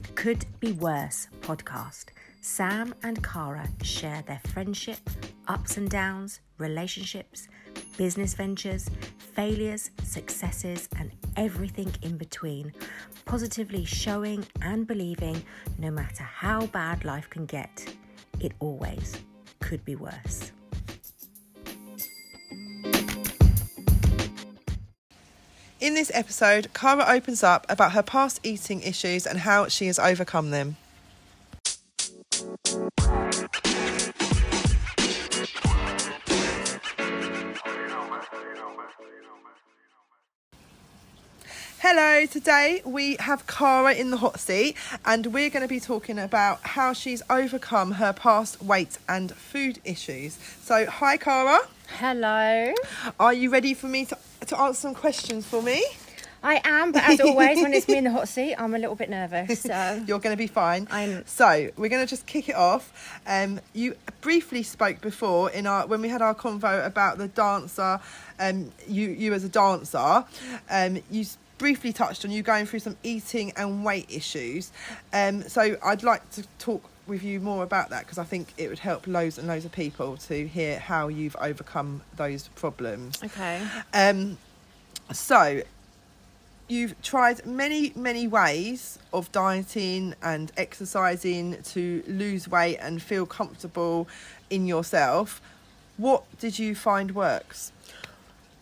It Could Be Worse podcast. Sam and Cara share their friendship, ups and downs, relationships, business ventures, failures, successes, and everything in between, positively showing and believing no matter how bad life can get, it always could be worse. This episode, Cara opens up about her past eating issues and how she has overcome them. Hello, today we have Cara in the hot seat and we're going to be talking about how she's overcome her past weight and food issues. So, hi Cara, Hello. are you ready for me to, to answer some questions for me? I am, but as always, when it's me in the hot seat, I'm a little bit nervous. So You're going to be fine. I'm- So we're going to just kick it off. Um, you briefly spoke before in our when we had our convo about the dancer. Um, you you as a dancer, um, you briefly touched on you going through some eating and weight issues. Um, so I'd like to talk with you more about that because I think it would help loads and loads of people to hear how you've overcome those problems. okay. Um, so you've tried many, many ways of dieting and exercising to lose weight and feel comfortable in yourself. What did you find works?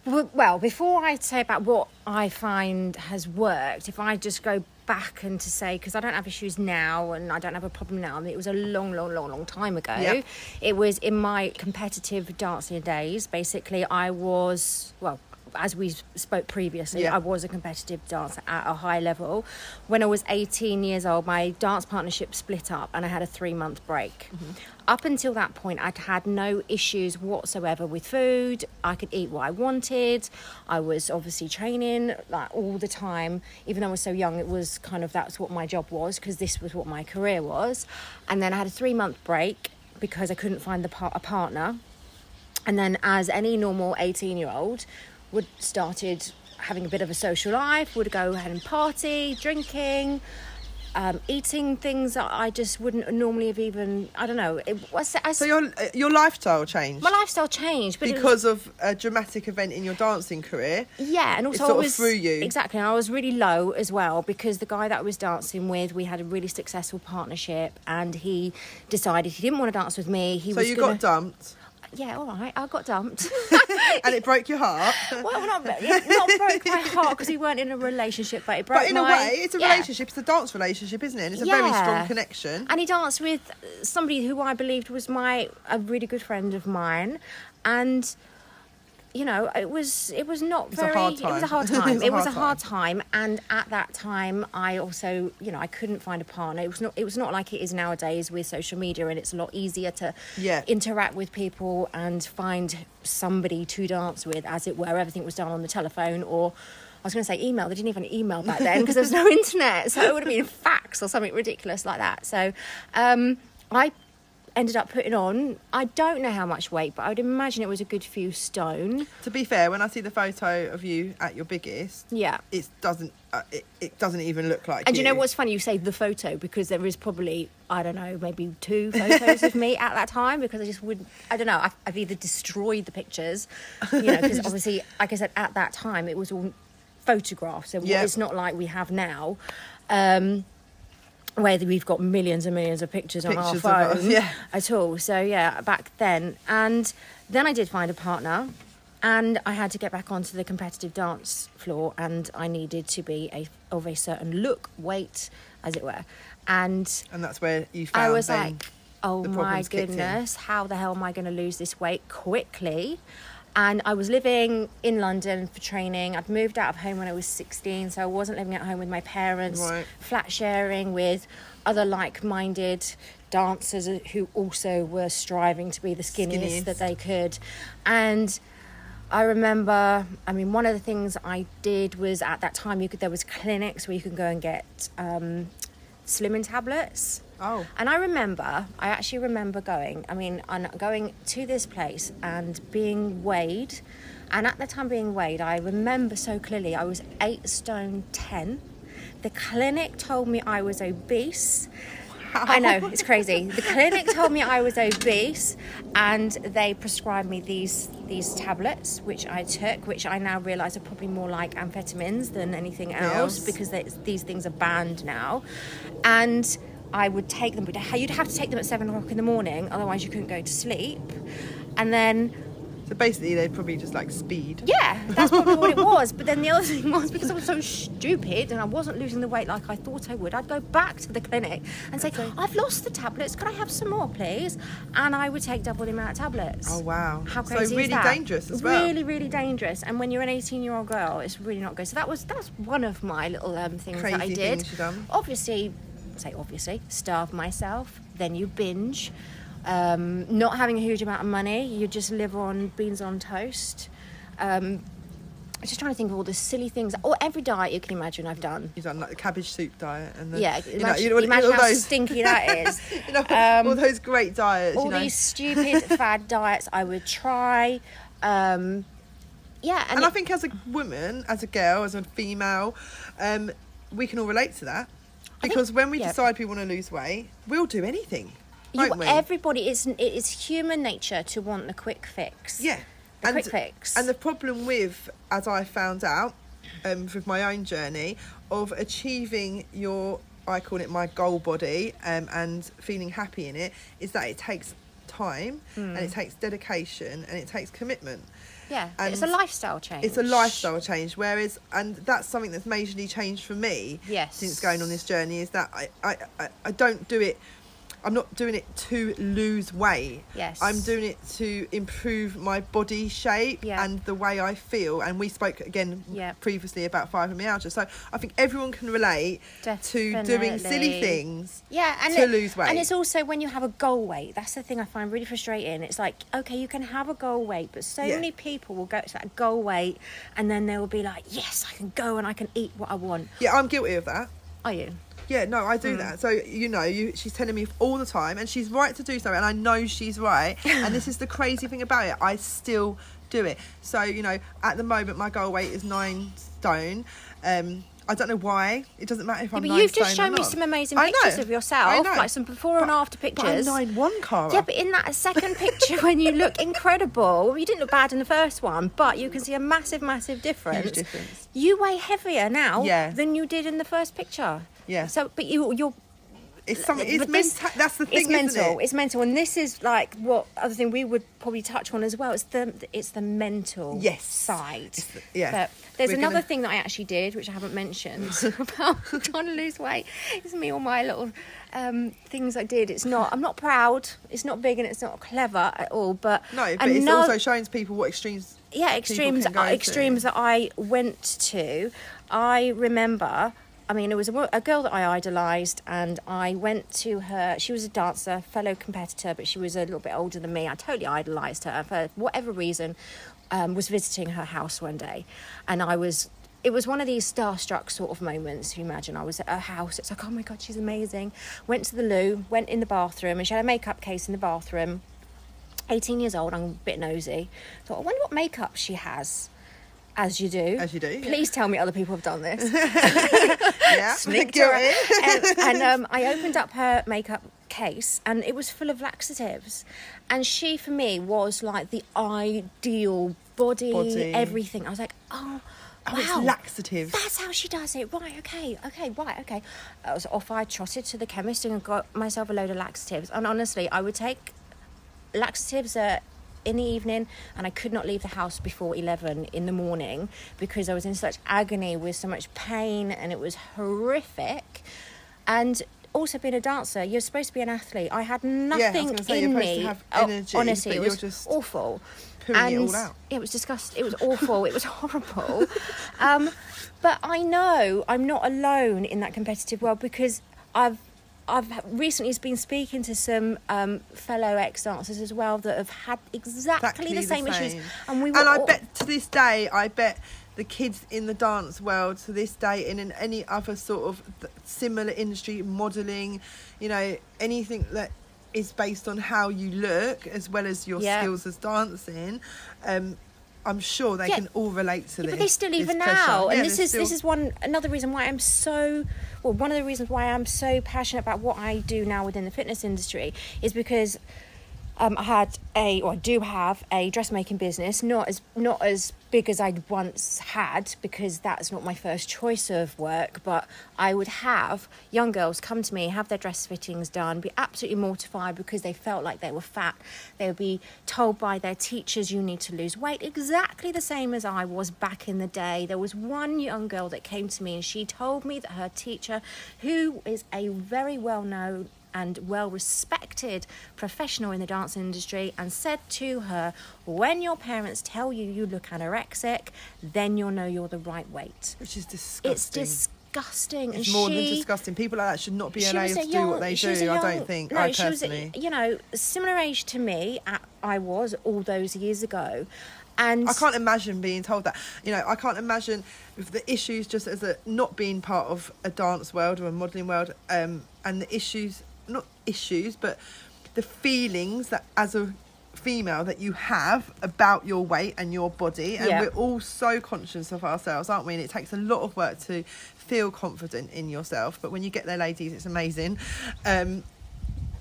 Well, before I say about what I find has worked, if I just go back and to say because I don't have issues now and I don't have a problem now. I mean, it was a long, long, long, long time ago. Yep. It was in my competitive dancing days. Basically, I was well. As we spoke previously, Yeah. I was a competitive dancer at a high level. When I was 18 years old, my dance partnership split up and I had a three month break. Mm-hmm. Up until that point, I'd had no issues whatsoever with food. I could eat what I wanted. I was obviously training like all the time. Even though I was so young, it was kind of that's what my job was because this was what my career was. And then I had a three month break because I couldn't find the par- a partner and then as any normal 18 year old would started having a bit of a social life would go ahead and party drinking um, eating things that i just wouldn't normally have even i don't know it was I, So your uh, your lifestyle changed my lifestyle changed but it was- because of a dramatic event in your dancing career. yeah, and also sort I of was threw you. exactly. And I was really low as well because the guy that I was dancing with, we had a really successful partnership, and he decided he didn't want to dance with me. He So was you gonna, got dumped, yeah, all right, I got dumped. and it broke your heart. well, not, not broke my heart because we weren't in a relationship, but it broke But in a way, it's a yeah. relationship. It's a dance relationship, isn't it? And it's a very strong connection. And he danced with somebody who I believed was my a really good friend of mine, and you know it was it was not was a very it was a time. hard It was time a it was hard a hard time and at that time I also you know I couldn't find a partner it was not it was not like it is nowadays with social media and it's a lot easier to Yeah. interact with people and find somebody to dance with as it were everything was done on the telephone or I was going to say email. They didn't even email back then because there was no internet. So it would have been fax or something ridiculous like that. So um, I ended up putting on, I don't know how much weight, but I would imagine it was a good few stone. To be fair, when I see the photo of you at your biggest, Yeah. it doesn't uh, it, it doesn't even look like And you you know what's funny? You say the photo because there is probably, I don't know, maybe two photos of me at that time because I just wouldn't, I don't know, I've, I've either destroyed the pictures, you know, because obviously, like I said, at that time it was all photographs. So Yeah. it's not like we have now. Um, where we've got millions and millions of pictures, on our of us, phone yeah. at all. So yeah, back then, and then I did find a partner, and I had to get back onto the competitive dance floor, and I needed to be a of a certain look, weight, as it were, and and that's where you found I was like, oh my problems kicked in. goodness, how the hell am I going to lose this weight quickly? And I was living in London for training. I'd moved out of home when I was 16, so I wasn't living at home with my parents, Right. flat sharing with other like minded dancers who also were striving to be the skinniest Skinniest. that they could. And I remember, I mean, one of the things I did was at that time you could there was clinics where you could go and get um, slimming tablets. Oh. And I remember, I actually remember going, I mean, and going to this place and being weighed. And at the time being weighed, I remember so clearly I was eight stone ten. The clinic told me I was obese. I know, it's crazy. The clinic told me I was obese and they prescribed me these these tablets which I took, which I now realise are probably more like amphetamines than anything else Yes. because they, these things are banned now. And I would take them, but you'd have to take them at seven o'clock in the morning, otherwise you couldn't go to sleep. And then So basically, they're probably just like speed. yeah, that's probably what it was. But then the other thing was because I was so stupid and I wasn't losing the weight like I thought I would, I'd go back to the clinic and say, I've lost the tablets, could I have some more, please? And I would take double the amount of tablets. Oh wow! How So crazy really is that? dangerous as well. Really, really dangerous. And when you're an 18 year old girl, it's really not good. So that was that's one of my little um, things that I Crazy did. things Obviously, say obviously, starve myself. Then you binge. Um, not having a huge amount of money, you just live on beans on toast. Um, I'm just trying to think of all the silly things. Or every diet you can imagine I've done. You've done like the cabbage soup diet and the, Yeah, you know, imagine, you know, what- imagine all how those, stinky that is. you know, Um, all those great diets. all you know. these stupid fad diets I would try. Um, yeah, and, and I think as a woman, as a girl, as a female, um, we can all relate to that. Think- Because when we yeah. decide we want to lose weight, we'll do anything, you, everybody is it is human nature to want the quick fix. yeah. the quick fix. And the problem with, as I found out um, with my own journey, of achieving your, I call it my goal body, um, and feeling happy in it, is that it takes time Hmm. and it takes dedication and it takes commitment. Yeah, and it's a lifestyle change. It's a lifestyle change. Whereas, and that's something that's majorly changed for me Yes. since going on this journey is that I, I, I, I don't do it. I'm not doing it to lose weight. Yes. I'm doing it to improve my body shape Yeah. and the way I feel. And we spoke again Yeah. previously about fibromyalgia. So I think everyone can relate to doing silly things. Yeah, and to it- lose weight. And it's also when you have a goal weight. That's the thing I find really frustrating. It's like, okay, you can have a goal weight, but so Yeah. many people will go to that goal weight and then they will be like, yes, I can go and I can eat what I want. Yeah, I'm guilty of that. Are you? Yeah, no, I do that. So you know, you, she's telling me all the time, and she's right to do so, and I know she's right. and this is the crazy thing about it. I still do it. So you know, at the moment, my goal weight is nine stone. Um, I don't know why. It doesn't matter if Yeah, I'm. but nine you've just shown me some amazing pictures of yourself, like some before and But- after But I'm pictures. nine one, Cara. Yeah, but in that second picture, when you look incredible, you didn't look bad in the first one, but you can see a massive, massive difference. Huge difference. You weigh heavier now Yeah. than you did in the first picture. Yeah. So, but you, you're. it's something. It's but this- mental. That's the thing, It's mental. isn't it? It's mental, and this is like what other thing we would probably touch on as well. It's the it's the mental Yes. side. the- yeah. But there's We're another gonna- thing that I actually did, which I haven't mentioned about trying to lose weight. It's me all my little um, things I did. It's not. I'm not proud. It's not big and it's not clever at all. But no, but it's also showing people what extremes. yeah extremes uh, extremes to. that i went to i remember i mean it was a, a girl that i idolized and i went to her she was a dancer fellow competitor but she was a little bit older than me i totally idolized her for whatever reason um, was visiting her house one day and i was it was one of these starstruck sort of moments. You imagine I was at her house. It's like, oh my god, she's amazing. Went to the loo, went in the bathroom, and she had a makeup case in the bathroom. 18 years old, I'm a bit nosy. Thought, I wonder what makeup she has. As you do. As you do, yeah. Please tell me other people have done this. Yeah, Sneaked guilty. her- and and um, I opened up her makeup case and it was full of laxatives. And she, for me, was like the ideal body, Body. everything. I was like, oh, Oh, wow. it's laxatives. That's how she does it. Right, okay, okay, right, okay. I was off. I trotted to the chemist and got myself a load of laxatives. And honestly, I would take laxatives uh, in the evening and I could not leave the house before 11 in the morning because I was in such agony with so much pain and it was horrific. And also being a dancer, you're supposed to be an athlete. I had nothing gonna say, you're in me. have Oh, energy, honestly, but it was just awful. it and all out. it was disgusting. It was awful. it was horrible. Um, but I know I'm not alone in that competitive world because I've I've recently been speaking to some um, fellow ex dancers as well that have had exactly, the, same issues, and we were and I all- bet to this day, I bet the kids in the dance world to this day, and in any other sort of similar industry, modelling, you know, anything that is based on how you look as well as your Yeah. skills as dancing. Um, I'm sure they Yeah. can all relate to Yeah, this. but they still even now, Yeah, and this is this is one another reason why I'm so well. One of the reasons why I'm so passionate about what I do now within the fitness industry is because um, I had a, or I do have a dressmaking business, not as not as big as I'd once had because that's not my first choice of work. But I would have young girls come to me, have their dress fittings done, be absolutely mortified because they felt like they were fat. They would be told by their teachers, "You need to lose weight," exactly the same as I was back in the day. There was one young girl that came to me and she told me that her teacher, who is a very well known and well respected professional in the dance industry and said to her, When your parents tell you you look anorexic, then you'll know you're the right weight. which is disgusting. It's disgusting. It's and more she, than disgusting. People like that should not be allowed to do what they do. a I young- don't think. No, I she was, a, you know, similar age to me. At, I was all those years ago, and I can't imagine being told that. You know, I can't imagine the issues just as a not being part of a dance world or a modelling world, um, and the issues, not issues, but the feelings that as a female that you have about your weight and your body, and Yeah. we're all so conscious of ourselves, aren't we? And it takes a lot of work to feel confident in yourself. But when you get there, ladies, it's amazing. Um,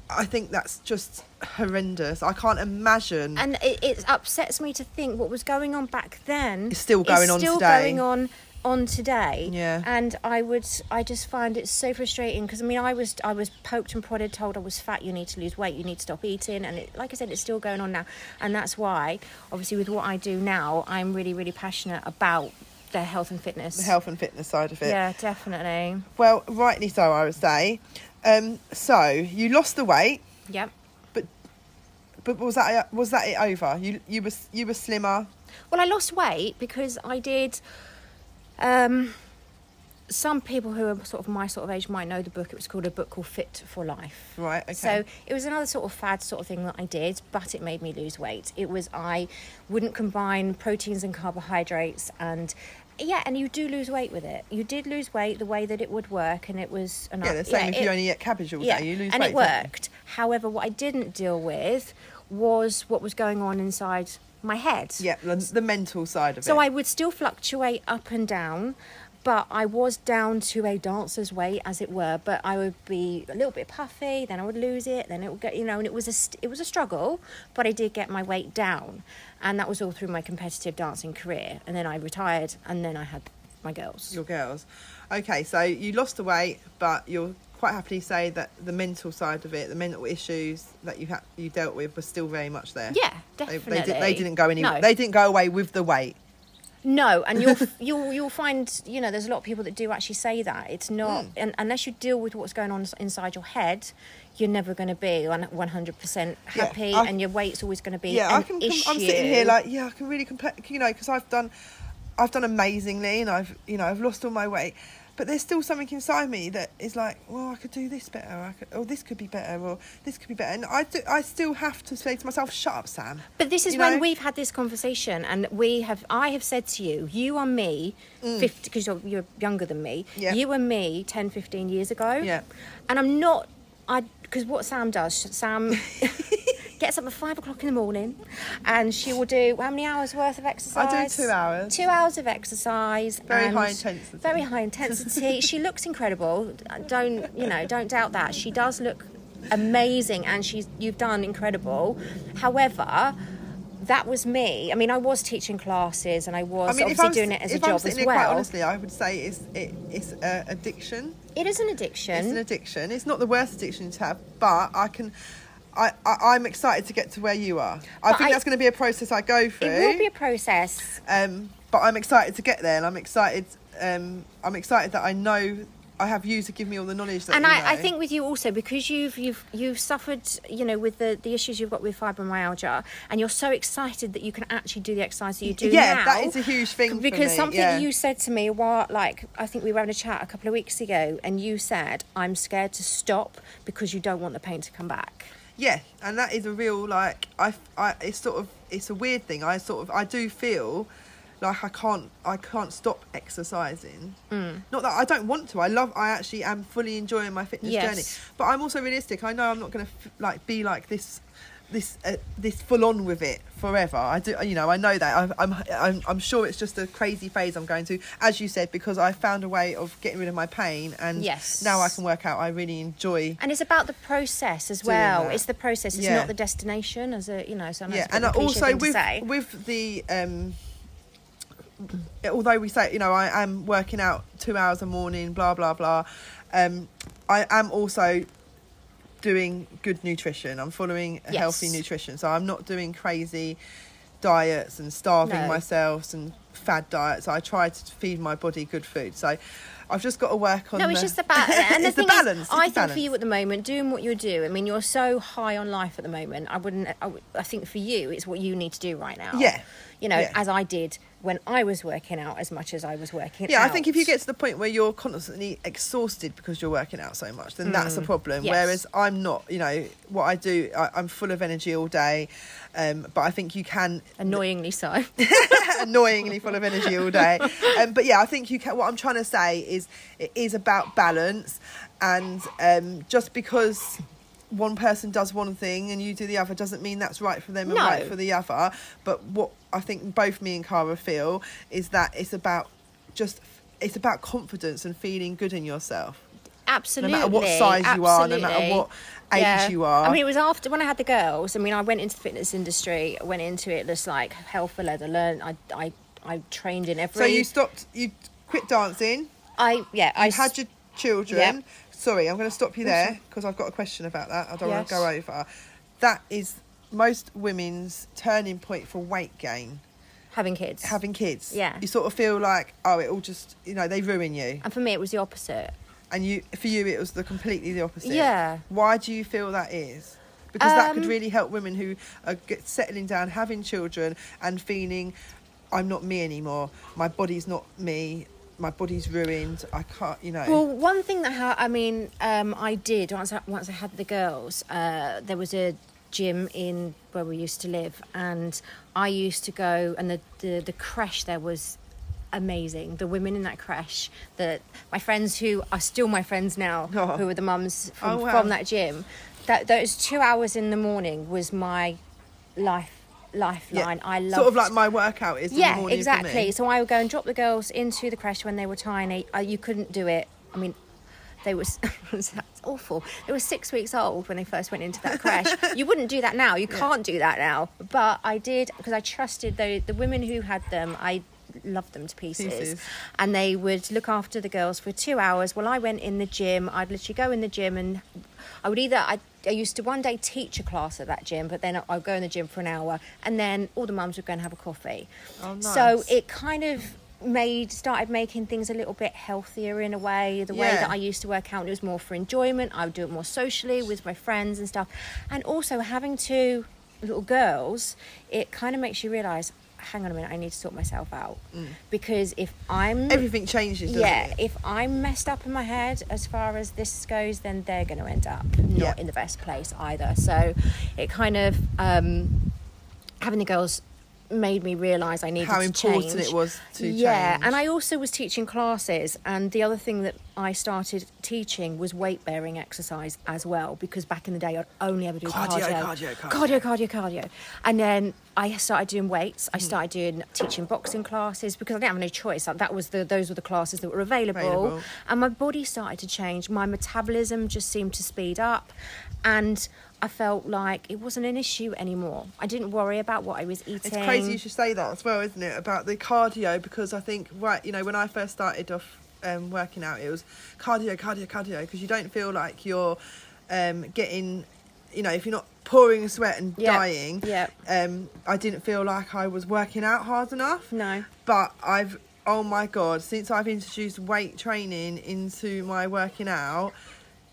I think that's just horrendous. I can't imagine. and it, it upsets me to think what was going on back then It's still going on still today. going on on today Yeah. and i would i just find it so frustrating because i mean i was i was poked and prodded told i was fat you need to lose weight you need to stop eating and it, like i said it's still going on now and that's why obviously with what i do now i'm really really passionate about their health and fitness the health and fitness side of it. yeah definitely Well, rightly so, I would say. Um, so you lost the weight, yep but but was that was that it over? You you were you were slimmer. Well, I lost weight because I did. Um, some people who are sort of my sort of age might know the book. It was called a book called Fit for Life. Right, okay. So it was another sort of fad sort of thing that I did, but it made me lose weight. It was I wouldn't combine proteins and carbohydrates and. Yeah, and you do lose weight with it. You did lose weight the way that it would work, and it was. And Yeah, the same if it- you only eat cabbage all day, you lose and weight. And it worked. However, what I didn't deal with was what was going on inside my head. Yeah, the, the mental side of So it. So I would still fluctuate up and down, but I was down to a dancer's weight, as it were. But I would be a little bit puffy, then I would lose it, then it would get, you know, and it was a it was a struggle, but I did get my weight down, and that was all through my competitive dancing career. And then I retired, and then I had my girls. your girls. Okay, so you lost the weight, but you'll quite happily say that the mental side of it, the mental issues that you had you dealt with, were still very much there. Yeah, definitely. they, did, they didn't go any. No. They didn't go away with the weight. No, and you'll you'll you'll find you know there's a lot of people that do actually say that it's not Mm. and, unless you deal with what's going on inside your head, you're never going to be one hundred percent Yeah, happy, I- and your weight's always going to be yeah, I can. com- I'm sitting here like, yeah, I can really compare. You know, because I've done, I've done amazingly, and I've, you know, I've lost all my weight. But there's still something inside me that is like, well, I could do this better, I could, or this could be better, or this could be better. And I, do, I still have to say to myself, shut up, Sam. But this is You when know? we've had this conversation, and we have. I have said to you, you are me, because you're, you're younger than me. Mm. Yeah. You were me 10, 15 years ago. Yeah. And I'm not. I because what Sam does, Sam gets up at five o'clock in the morning, and she will do how many hours worth of exercise? I do two hours. Two hours of exercise. Very high intensity. Very high intensity. she looks incredible. Don't you know? Don't doubt that. She does look amazing, and she's you've done incredible. However. That was me. I mean, I was teaching classes and I was I mean, obviously doing it as a job as here quite well. honestly, I would say it's it, it's uh, addiction. it is an addiction. It's an addiction. It's not the worst addiction to have, but I can. I, I, I'm excited to get to where you are. I But think I- that's going to be a process I go through. it will be a process. um, but I'm excited to get there, and I'm excited. Um, I'm excited that I know I have you to give me all the knowledge that and you I, I think with you also because you've you've you've suffered you know with the the issues you've got with fibromyalgia and you're so excited that you can actually do the exercise that you do Yeah, now that is a huge thing for because me, something yeah. you said to me while like I think we were having a chat a couple of weeks ago and you said I'm scared to stop because you don't want the pain to come back Yeah, and that is a real like I, I it's sort of it's a weird thing. I sort of I do feel like I can't I can't stop exercising. Mm. Not that I don't want to. I love. I actually am fully enjoying my fitness Yes. journey. But I'm also realistic. I know I'm not going to f- like be like this this uh, this full on with it forever. I do, you know, I know that. I'm, I'm, I'm sure it's just a crazy phase I'm going through, as you said, because I found a way of getting rid of my pain, and Yes. now I can work out. I really enjoy. And it's about the process as well. that. It's the process. It's Yeah. not the destination. As a you know, so Yeah, and of a cliche also with say. with the um, although we say you know I am working out two hours a morning, blah blah blah. Um, I am also doing good nutrition. I'm following a Yes. healthy nutrition, so I'm not doing crazy diets and starving No. myself and fad diets. I try to feed my body good food. So I've just got to work on. No, it's the- just about and the it's the balance. Is, I think for you at the moment, doing what you do. I mean, you're so high on life at the moment. I wouldn't. I, would- I think for you, it's what you need to do right now. Yeah. You know, Yeah. as I did when I was working out as much as I was working. Yeah, I think if you get to the point where you're constantly exhausted because you're working out so much, then that's a problem. Mm. Yes. Whereas I'm not, you know, what I do, I, I'm full of energy all day. Um, but I think you can annoyingly so. annoyingly full of energy all day. Um, but yeah, I think you can. What I'm trying to say is, it is about balance, and um, just because one person does one thing and you do the other doesn't mean that's right for them and No. right for the other. But what I think both me and Cara feel is that it's about just it's about confidence and feeling good in yourself. Absolutely. No matter what size you are, no matter what age you are. I mean, it was after when I had the girls. I mean, I went into the fitness industry. Went into it just like hell for leather. Learn. I I I trained in every. So you stopped, you quit dancing. I yeah. I had your children. Yep. Sorry, I'm going to stop you there because I've got a question about that. I don't want to go over. That is most women's turning point for weight gain. having kids. Having kids. Yeah. You sort of feel like, oh, it all just, you know, they ruin you. and for me, it was the opposite. And you, for you, it was the completely the opposite. Yeah. Why do you feel that is? Because that could Um, really help women who are settling down, having children, and feeling, I'm not me anymore. My body's not me. My body's ruined. I can't, you know. Well, one thing that ha- I mean, um, I did once. I, once I had the girls. Uh, there was a gym in where we used to live, and I used to go. And the the, the creche there was amazing. The women in that creche, the my friends who are still my friends now, Oh. who are the mums from, Oh, wow. from that gym. That those two hours in the morning was my life lifeline. I loved Sort of like my workout is yeah, exactly. So I would go and drop the girls into the creche when they were tiny. You couldn't do it. I mean, they was that's awful. They were six weeks old when they first went into that creche. you wouldn't do that now. You can't do that now. But I did because I trusted the the women who had them. I loved them to pieces. Pieces. and they would look after the girls for two hours while I went in the gym. I'd literally go in the gym and I would either I, I used to one day teach a class at that gym, but then I'd go in the gym for an hour, and then all the mums would go and have a coffee. Oh, So it kind of made started making things a little bit healthier in a way the way that I used to work out it was more for enjoyment. I would do it more socially with my friends and stuff. And also having two little girls it kind of makes you realize hang on a minute I need to sort myself out because if I'm Everything changes, doesn't yeah, it? if I'm messed up in my head as far as this goes, then they're going to end up not Yeah. in the best place either. So it kind of um, having the girls made me realise I needed How to important change. it was to yeah, change. and I also was teaching classes, and the other thing that I started teaching was weight bearing exercise as well, because back in the day I'd only ever do Cardio, cardio, cardio, cardio. cardio, cardio, cardio. and then I started doing weights. I started doing teaching boxing classes because I didn't have any choice. Like, that was the those were the classes that were available, Available. and my body started to change. My metabolism just seemed to speed up, and I felt like it wasn't an issue anymore. I didn't worry about what I was eating. It's crazy you should say that as well, isn't it? About the cardio because I think right, you know, when I first started off um, working out, it was cardio, cardio, cardio because you don't feel like you're um, getting, you know, if you're not pouring sweat and Yeah, dying. yeah. Um, I didn't feel like I was working out hard enough. No. But I've, oh my god, since I've introduced weight training into my working out.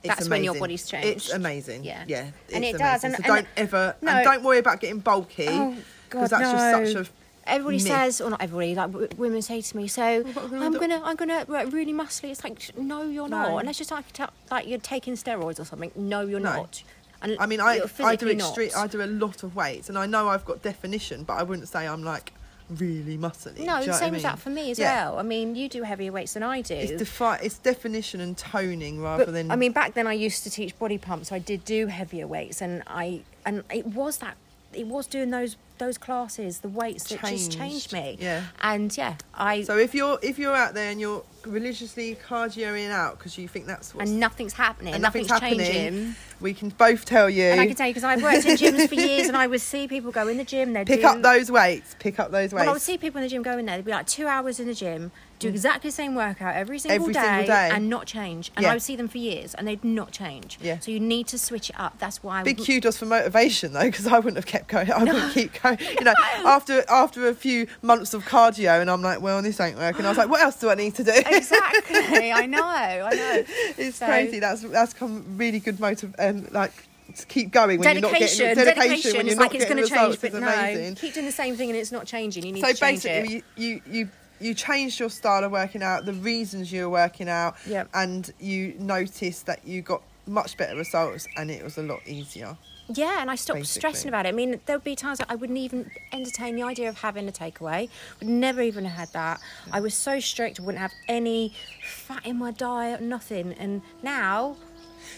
It's That's when your body's changed. It's amazing. Yeah. yeah. And it does, and- so and- don't ever No. and don't worry about getting bulky Oh, because God, that's no. just such a Everybody myth. says, or not everybody, like w- women say to me, "So I'm gonna, I'm gonna like, really muscly." It's like, no, you're No. not. Unless you're like, t- like you're taking steroids or something. No, you're No. not. And I mean, I I do extreme. I do a lot of weights, and I know I've got definition, but I wouldn't say I'm like really muscly. No, Do you know the same as that for me as Yeah. well. I mean, you do heavier weights than I do. It's defi- It's definition and toning rather But, than. I mean, back then I used to teach body pumps, so I did do heavier weights, and I and it was that it was doing those those classes, the weights that just Changed. changed me. Yeah. And yeah, I So if you're if you're out there and you're religiously cardioing out because you think that's what's and nothing's happening, and nothing's, nothing's happening, changing. we can both tell you. And I can tell you because I've worked in gyms for years, and I would see people go in the gym. They'd pick do, up those weights. Pick up those weights. Well, I would see people in the gym go in there. They'd be like two hours in the gym, do exactly the same workout every single, Every day, single day. and not change. And Yeah. I would see them for years, and they'd not change. Yeah. So you need to switch it up. That's why. Big kudos for motivation though, because I wouldn't have kept going. I wouldn't keep going. You know, after after a few months of cardio, and I'm like, well, this ain't working. I was like, what else do I need to do? Exactly. I know. I know. it's So- crazy. That's that's come really good motive. Um, like to keep going when Dedication. you're not getting dedication. when you're It's not like it's going to change, but no. amazing. Keep doing the same thing, and it's not changing. You need So to change it. you, you you you changed your style of working out, the reasons you were working out, Yep. and you noticed that you got much better results, and it was a lot easier. Yeah, and I stopped basically. stressing about it. I mean, there would be times that I wouldn't even entertain the idea of having a takeaway. Would never even have had that. I was so strict. I wouldn't have any fat in my diet, nothing. And now,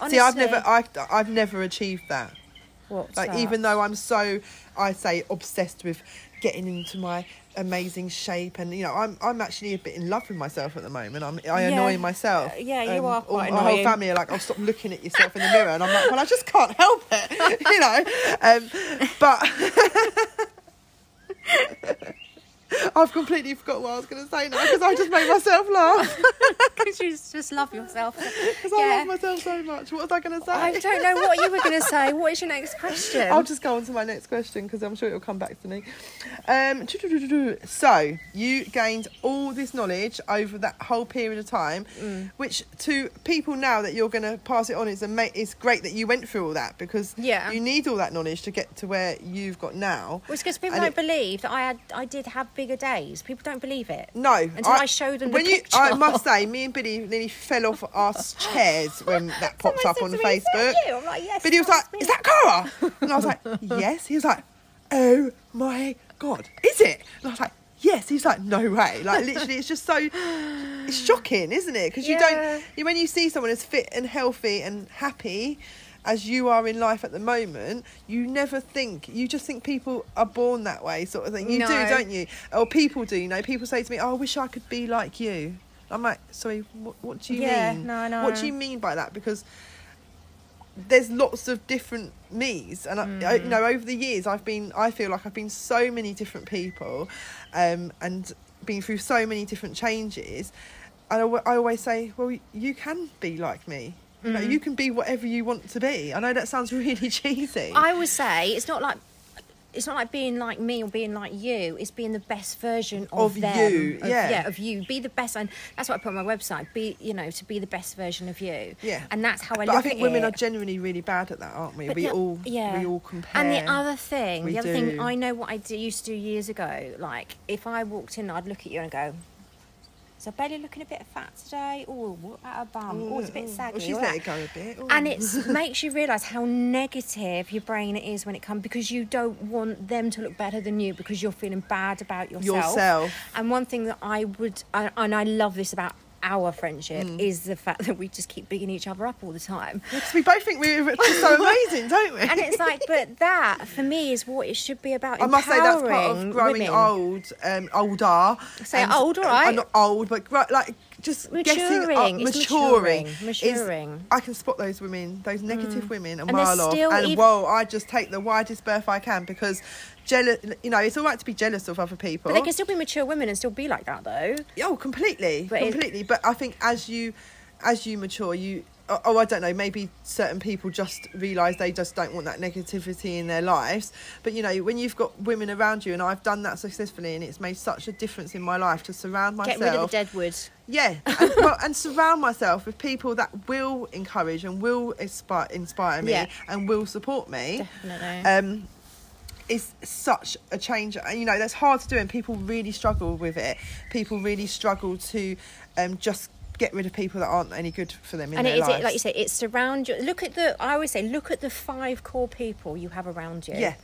honestly, See, I've never I, I've never achieved that. What's Like that? even though I'm so I say obsessed with getting into my amazing shape and you know I'm I'm actually a bit in love with myself at the moment. I'm I Yeah. annoy myself. Um, yeah, you are all- quite My whole family are like, "Oh, stop looking at yourself in the mirror," and I'm like, "Well, I just can't help it," you know. Um, but I've completely forgot what I was going to say now because I just made myself laugh because you just love yourself. because I love myself so much. What was I going to say? I don't know what you were going to say. What is your next question? I'll just go on to my next question because I'm sure it'll come back to me. Um, so you gained all this knowledge over that whole period of time, Mm. which to people now that you're going to pass it on, it's ama- it's great that you went through all that because Yeah. you need all that knowledge to get to where you've got now. Well, it's because people And don't it- believe that I had, I did have bigger days. People don't believe it. No, Until I show them the when you, picture. I must say, me and Billy nearly fell off our chairs when that popped up on "Is Facebook. you?" I'm like, yes. He was like, me. "Is that Cara?" And I was like, "Yes." He was like, "Oh my god, is it?" And I was like, "Yes." He's like, "No way!" Like literally, it's just so it's shocking, isn't it? Because you Yeah. don't you, when you see someone as fit and healthy and happy as you are in life at the moment, you never think you just think people are born that way, sort of thing. You do, No. don't you? Or people do. You know, people say to me, "Oh, I wish I could be like you." I'm like, sorry, what, what do you Yeah, mean? no, know. What do you mean by that? Because there's lots of different me's and I, I, you Mm. know over the years i've been i feel like i've been so many different people um, and been through so many different changes and I, I always say well you can be like me Mm. know you can be whatever you want to be i know that sounds really cheesy I would say it's not like it's not like being like me or being like you. It's being the best version of, Of them. you, Of- yeah. of you. Be the best, and that's what I put on my website. Be you know to be the best version of you. Yeah. and that's how I but look i think women it. are genuinely really bad at that aren't we But we the- all yeah. we all compare And the other thing, We the other thing do. I know what I do, used to do years ago. Like if I walked in, I'd look at you and go, "So Bailey looking a bit fat today? Oh, what about her bum? Oh, it's a bit saggy." well, she's let it go a bit Ooh. and it makes you realise how negative your brain is when it comes because you don't want them to look better than you because you're feeling bad about yourself. Yourself. And one thing that I would, and I love this about our friendship, Mm. is the fact that we just keep bigging each other up all the time. because we both think we're so amazing don't we And it's like, but that for me is what it should be about. I must say that's part of growing women. old, um, older. Say and- old, all right. not old, but like just up, uh, Maturing. It's maturing, maturing. is- I can spot those women, those negative mm. women, a And mile off, and whoa, I just take the widest berth I can because jealous. You know, it's all right to be jealous of other people. But they can still be mature women and still be like that, though. Oh, completely, But it- completely. But I think as you, as you mature, you. Oh, oh, I don't know. Maybe certain people just realise they just don't want that negativity in their lives. But you know, when you've got women around you, and I've done that successfully, and it's made such a difference in my life to surround myself. Get rid of the deadwood. Yeah, and, well, and surround myself with people that will encourage and will inspire, inspire me Yeah. and will support me. Definitely. Um, is such a change. And, You know, that's hard to do, and people really struggle with it. People really struggle to um, just get rid of people that aren't any good for them in and it is it, like you say, it's surround you. Look at the. I always say, look at the five core people you have around you. Yeah.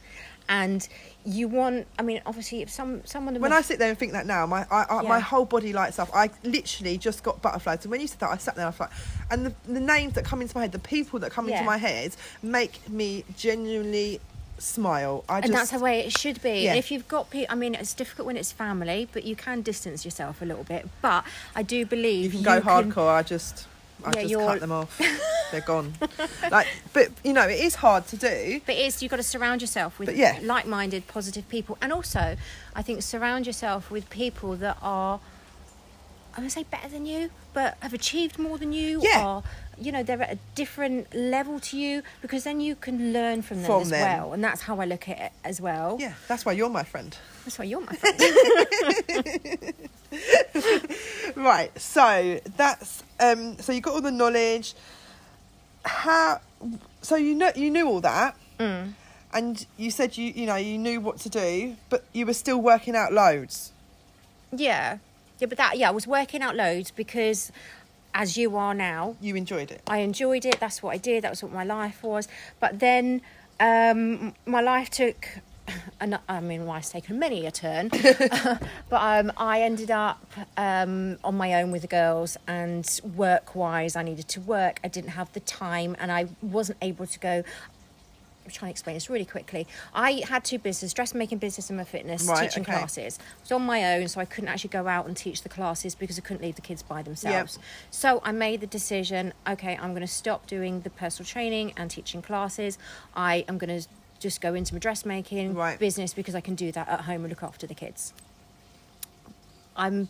And you want. I mean, obviously, if some someone. when I sit there and think that now, my I, I, my whole body lights up. I literally just got butterflies. And when you said that, I sat there and I thought, and the, the names that come into my head, the people that come Yeah. into my head, make me genuinely smile. I and just that's the way it should be. Yeah. And if you've got people, I mean, it's difficult when it's family, but you can distance yourself a little bit. But I do believe you can go hardcore. I just I Yeah, just you're- cut them off. They're gone. like, but you know, it is hard to do. But it's you've got to surround yourself with yeah. like-minded, positive people, and also, I think surround yourself with people that are, I'm gonna say better than you, but have achieved more than you, Yeah. or you know they're at a different level to you, because then you can learn from them From as them. well, and that's how I look at it as well. Yeah, that's why you're my friend. That's why you're my friend. Right. So that's um. So you got all the knowledge. How? So you know you knew all that. Mm. And you said you you know you knew what to do, but you were still working out loads. yeah, yeah, but that yeah, I was working out loads because, as you are now, You enjoyed it. I enjoyed it. That's what I did. That was what my life was. But then um, my life took. I mean, life's taken many a turn, but um, I ended up um, on my own with the girls, and work-wise, I needed to work. I didn't have the time, and I wasn't able to go. I'm trying to explain this really quickly. I had two businesses, dressmaking business and my fitness, Right, teaching okay. classes. I was on my own, so I couldn't actually go out and teach the classes because I couldn't leave the kids by themselves. So I made the decision, okay, I'm going to stop doing the personal training and teaching classes. I am going to just go into my dressmaking Right. business because I can do that at home and look after the kids. I'm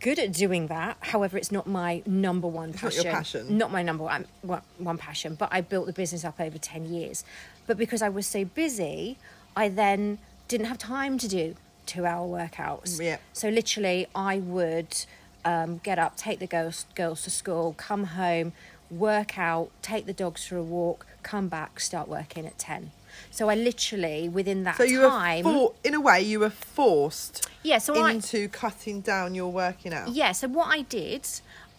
good at doing that. However, it's not my number one It's not passion. your passion. Not my number one, one, one passion. But I built the business up over 10 years. But because I was so busy, I then didn't have time to do two hour workouts. Yeah. So literally, I would um, get up, take the girls, girls to school, come home, work out, take the dogs for a walk, come back, start working at 10. So I literally, within that So you time. were for, in a way you were forced yeah, so I, into cutting down your working hours. Yeah, so what I did,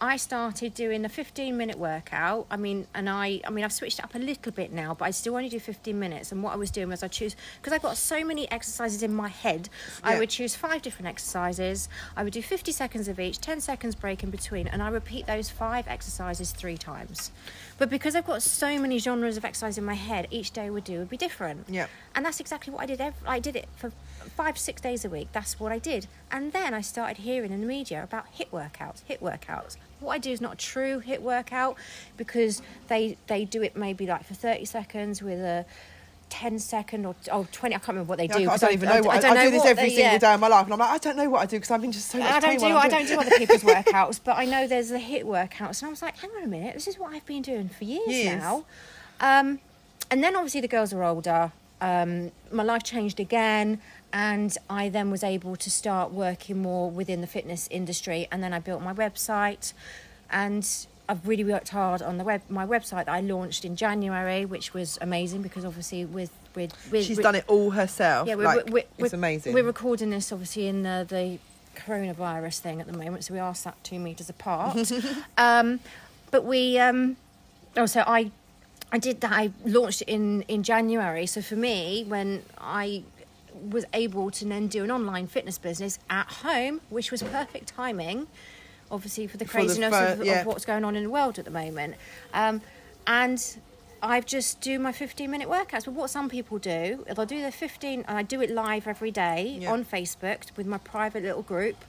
I started doing a 15 minute workout. I mean, and I, I mean, I've switched it up a little bit now, but I still only do 15 minutes. And what I was doing was I choose, because I've got so many exercises in my head, I would choose five different exercises. I would do 50 seconds of each, 10 seconds break in between, and I repeat those five exercises three times. But because I've got so many genres of exercise in my head, each day I would do would be different. Yeah. And that's exactly what I did. Every, I did it for five, six days a week. That's what I did. And then I started hearing in the media about HIIT workouts, HIIT workouts. What I do is not a true HIIT workout because they they do it maybe like for 30 seconds with a 10 second or oh, 20. I can't remember what they Yeah, I do. can't- don't even know what I, I do this every they- single yeah. day of my life, and I'm like, I don't know what I do because I've been just so much I don't do I I'm don't do other people's workouts, but I know there's the HIIT workouts, and I was like, hang on a minute, this is what I've been doing for years, Years. now. Um, and then obviously the girls are older. Um, my life changed again, and I then was able to start working more within the fitness industry. And then I built my website, and I've really worked hard on the web my website that I launched in January, which was amazing because obviously with with, with She's done it all herself. yeah, we're, like, we're, it's we're, amazing. We're recording this obviously in the, the coronavirus thing at the moment, so we are sat two meters apart. um, but we, um, oh, so I, I did that. I launched it in in January. So for me, when I was able to then do an online fitness business at home, which was perfect timing, obviously for the For the craziness fir- of, yeah. of what's going on in the world at the moment. Um, and I've just do my 15 minute workouts. But what some people do, is I'll do the 15, and I do it live every day Yeah. on Facebook with my private little group.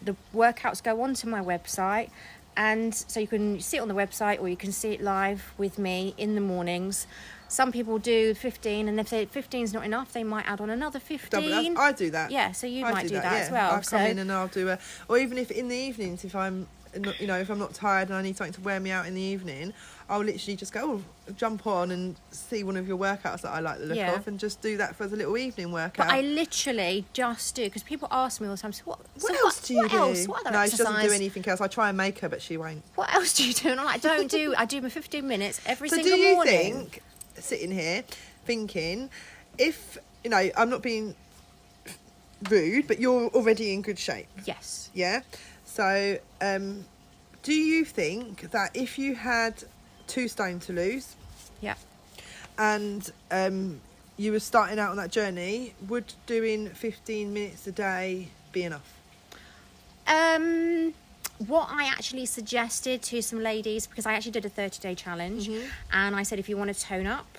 The workouts go onto my website. And so you can see it on the website or you can see it live with me in the mornings. Some people do 15, and if 15 is not enough, they might add on another 15. Double that. I do that. Yeah, so you I might do that, as yeah. well. I'll so come in and I'll do a, or even if in the evenings, if I'm, you know, if I'm not tired and I need something to wear me out in the evening, I'll literally just go, oh, jump on and see one of your workouts that I like the look Yeah. of, and just do that for the little evening workout. But I literally just do because people ask me all the time. So what? what so else do you what do? Else? What other no, she exercise? doesn't do anything else. I try and make her, but she won't. What else do you do? And I'm like, don't do. I do my 15 minutes every So do single you morning. think, sitting here, thinking, if you know, I'm not being rude, but you're already in good shape. Yes. Yeah. So, um, do you think that if you had two stone to lose Yeah. and um, you were starting out on that journey, would doing 15 minutes a day be enough? Um, what I actually suggested to some ladies because I actually did a 30 day challenge, Mm-hmm. and I said if you want to tone up,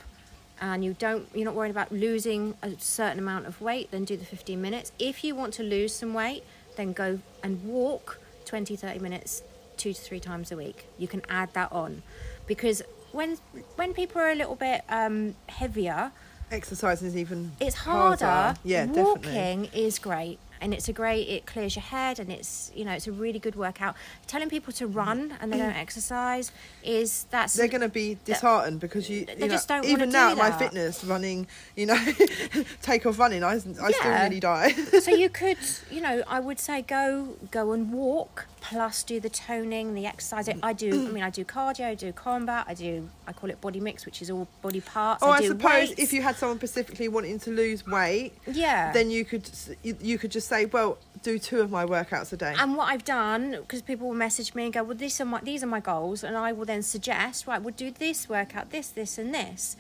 and you don't you're not worried about losing a certain amount of weight, then do the 15 minutes. If you want to lose some weight, then go and walk 20 30 minutes 2 to 3 times a week. You can add that on because when when people are a little bit um, heavier, Exercise is even it's harder. Yeah, Walking definitely. is great. And it's a great. It clears your head, and it's you know it's a really good workout. Telling people to mm-hmm. run and they don't mm. exercise is that's They're going to be disheartened because you, They you know, just don't even now do at my fitness running, you know, take off running, I, I still Yeah. nearly die. so you could you know I would say go go and walk plus do the toning the exercise I do I mean I do cardio I do combat I do I call it body mix which is all body parts Oh, I, do suppose weights. if you had someone specifically wanting to lose weight, yeah then you could you, you could just say, well, do two of my workouts a day. And what I've done, because people will message me and go, "Well, these are my these are my goals," and I will then suggest, right, we'll do this workout, this, this, and this.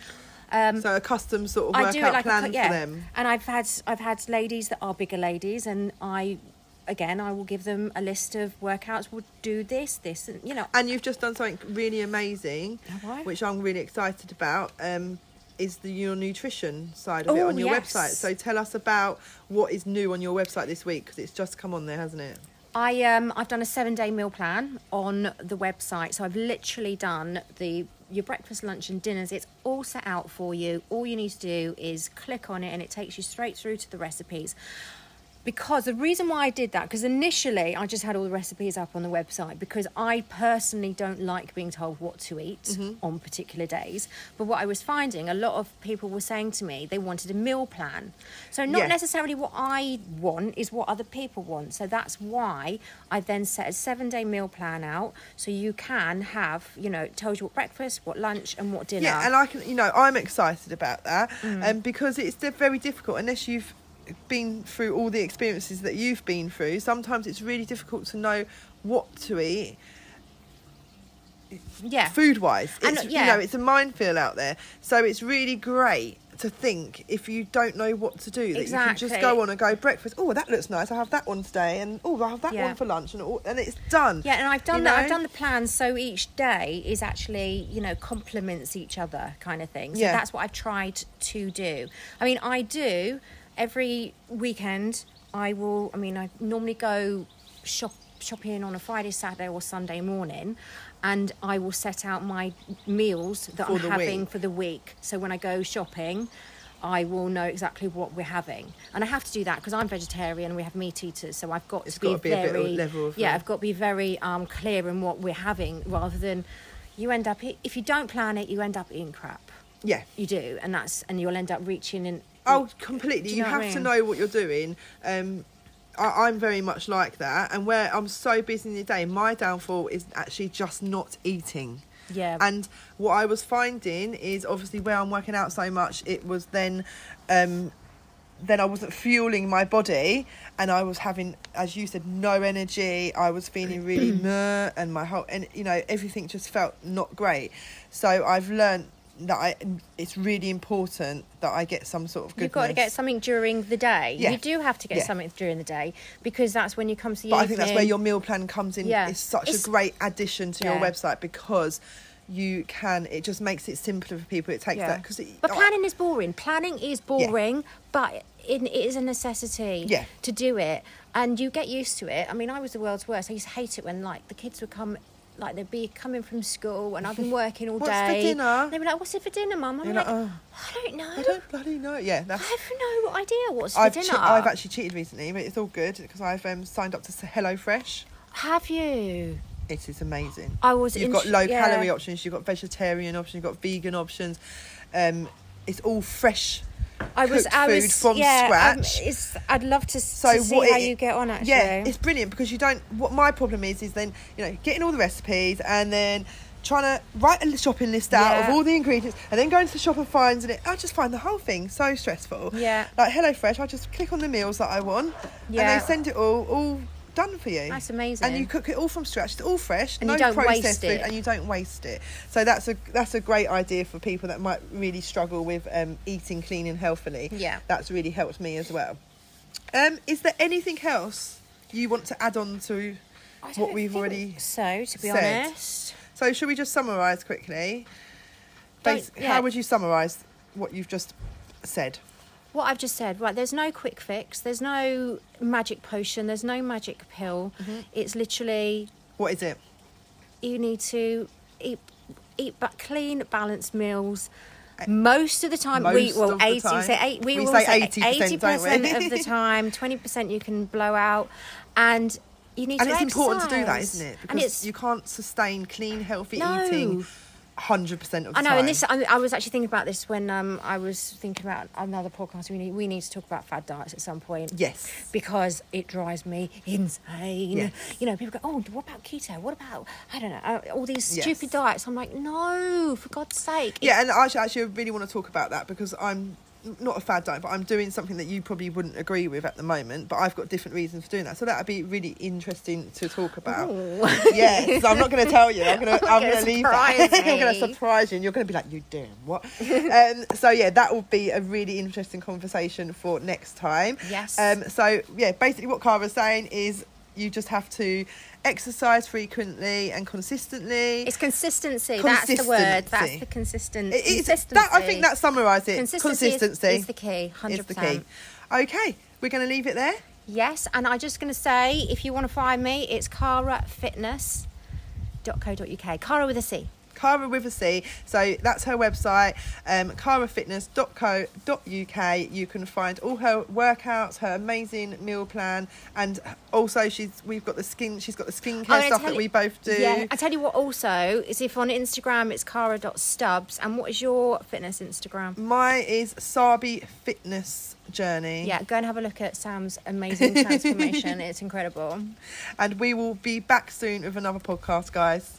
Um, so a custom sort of I workout do it like plan a, yeah. for them. And I've had I've had ladies that are bigger ladies, and I, again, I will give them a list of workouts. We'll do this, this, and you know, And you've just done something really amazing, which I'm really excited about. Um, is the your nutrition side of it Oh, on your yes. website? So tell us about what is new on your website this week because it's just come on there, hasn't it? I um I've done a seven day meal plan on the website. So I've literally done the your breakfast, lunch, and dinners. It's all set out for you. All you need to do is click on it, and it takes you straight through to the recipes. Because the reason why I did that, because initially I just had all the recipes up on the website because I personally don't like being told what to eat on particular days. But what I was finding, a lot of people were saying to me they wanted a meal plan. So not Yeah. necessarily what I want is what other people want. So that's why I then set a seven day meal plan out so you can have, you know, it tells you what breakfast, what lunch, and what dinner. Yeah, and I can, you know, I'm excited about that, Mm. um, because it's very difficult unless you've been through all the experiences that you've been through. Sometimes it's really difficult to know what to eat yeah. food wise. And, It's yeah. you know, it's a minefield out there. So it's really great to think if you don't know what to do that you can just go on and go breakfast. Oh, that looks nice. I have that one today, and oh, i'll have that Yeah. one for lunch, and all, and it's done. Yeah, and I've done you that. I've done the plan so each day is actually, you know, complements each other kind of thing. So Yeah. that's what I've tried to do. I mean, I do every weekend. I will. I mean, I normally go shop shopping on a Friday, Saturday, or Sunday morning. And I will set out my meals that For I'm having week. for the week. So when I go shopping, I will know exactly what we're having, and I have to do that because I'm vegetarian. We have meat eaters, so I've got It's to be gotta be a very level of, yeah. I've got to be very um, clear in what we're having, rather than you end up if you don't plan it, you end up eating crap. Yeah. You do, and that's and you'll end up reaching in. Oh, completely. You, you know have I to know what you're doing. Um, I, I'm very much like that, and where I'm so busy in the day, my downfall is actually just not eating. Yeah. And what I was finding is obviously where I'm working out so much, it was then. Um, then I wasn't fueling my body, and I was having, as you said, no energy. I was feeling really meh, and my whole, and you know, everything just felt not great. So I've learned that I, it's really important that I get some sort of goodness. You've got to get something during the day. Yeah. You do have to get Yeah. something during the day because that's when you come to the But I think that's where your meal plan comes in. Yeah. It's such It's- a great addition to your website because you can. It just makes it simpler for people. It takes that because. But oh, planning is boring. Planning is boring, but it, it is a necessity Yeah. to do it, and you get used to it. I mean, I was the world's worst. I used to hate it when like the kids would come. Like they'd be coming from school and I've been working all day. What's for dinner? They'd be like, "What's it for dinner, mum?" I'm You're like, "Oh." "I don't know. I don't bloody know. Yeah, I that's. have no idea what's for I've, dinner." che- I've actually cheated recently, but it's all good because I've um, signed up to HelloFresh. have you? It is amazing. I was You've in got low yeah. calorie options. You've got vegetarian options. You've got vegan options. Um, it's all fresh. I was, cooked I food was from yeah, um, scratch. it's, I'd love to, So to see what how it- you get on. Actually, Yeah, it's brilliant because you don't. What my problem is is then you know getting all the recipes and then trying to write a shopping list out of all the ingredients and then going to the shop and finding it. I just find the whole thing so stressful. Yeah. Like HelloFresh, I just click on the meals that I want and they send it all all done for you. That's amazing. And you cook it all from scratch. It's all fresh, And no you don't processed waste food, it. and you don't waste it. So that's a that's a great idea for people that might really struggle with um, eating clean and healthily. Yeah. that's really helped me as well. Um, is there anything else you want to add on to what we've already? So, to be said. honest, So should we just summarise quickly? Bas- yeah. How would you summarise what you've just said? What I've just said, right, there's no quick fix, there's no magic potion, there's no magic pill. Mm-hmm. It's literally What is it? you need to eat eat but clean, balanced meals. Most of the time, we Most well of the eighty say eight, we, We will say say 80%, eighty we? percent of the time, twenty percent you can blow out, and you need to And to it's important to do that, exercise. isn't it? Because you can't sustain clean, healthy No. eating hundred percent of the I know, time. and this I, I was actually thinking about this when um, I was thinking about another podcast. We need we need to talk about fad diets at some point. Yes. because it drives me insane. Yes. You know, people go, "Oh, what about keto? What about I don't know uh, all these Yes. stupid diets?" I'm like, "No, for God's sake!" Yeah, and actually, actually, really want to talk about that because I'm not a fad diet, but I'm doing something that you probably wouldn't agree with at the moment. But I've got different reasons for doing that, so that would be really interesting to talk about. Ooh. Yes, I'm not going to tell you. I'm going to. I'm gonna to leave that. surprise I'm going to surprise you, and you're going to be like, "You damn what?" um, so yeah, that will be a really interesting conversation for next time. Yes. Um. So yeah, basically, what Cara's saying is. You just have to exercise frequently and consistently. It's consistency. That's the word. That's the consistent. It- consistency. that, I think that summarises it. Consistency, is- Consistency, is, the key. Hundred is the key. percent. Okay, we're going to leave it there. Yes, and I'm just going to say, if you want to find me, it's carafitness.co.uk. Cara with a C. Cara with a C. So that's her website, um, carafitness.co.uk. You can find all her workouts, her amazing meal plan, and also she's we've got the skin. She's got the skincare stuff that you- we both do. Yeah, I tell you what. Also, is if on Instagram it's cara.stubbs. And what is your fitness Instagram? Mine is Sabi Fitness Journey. Yeah, go and have a look at Sam's amazing transformation. it's incredible. And we will be back soon with another podcast, guys.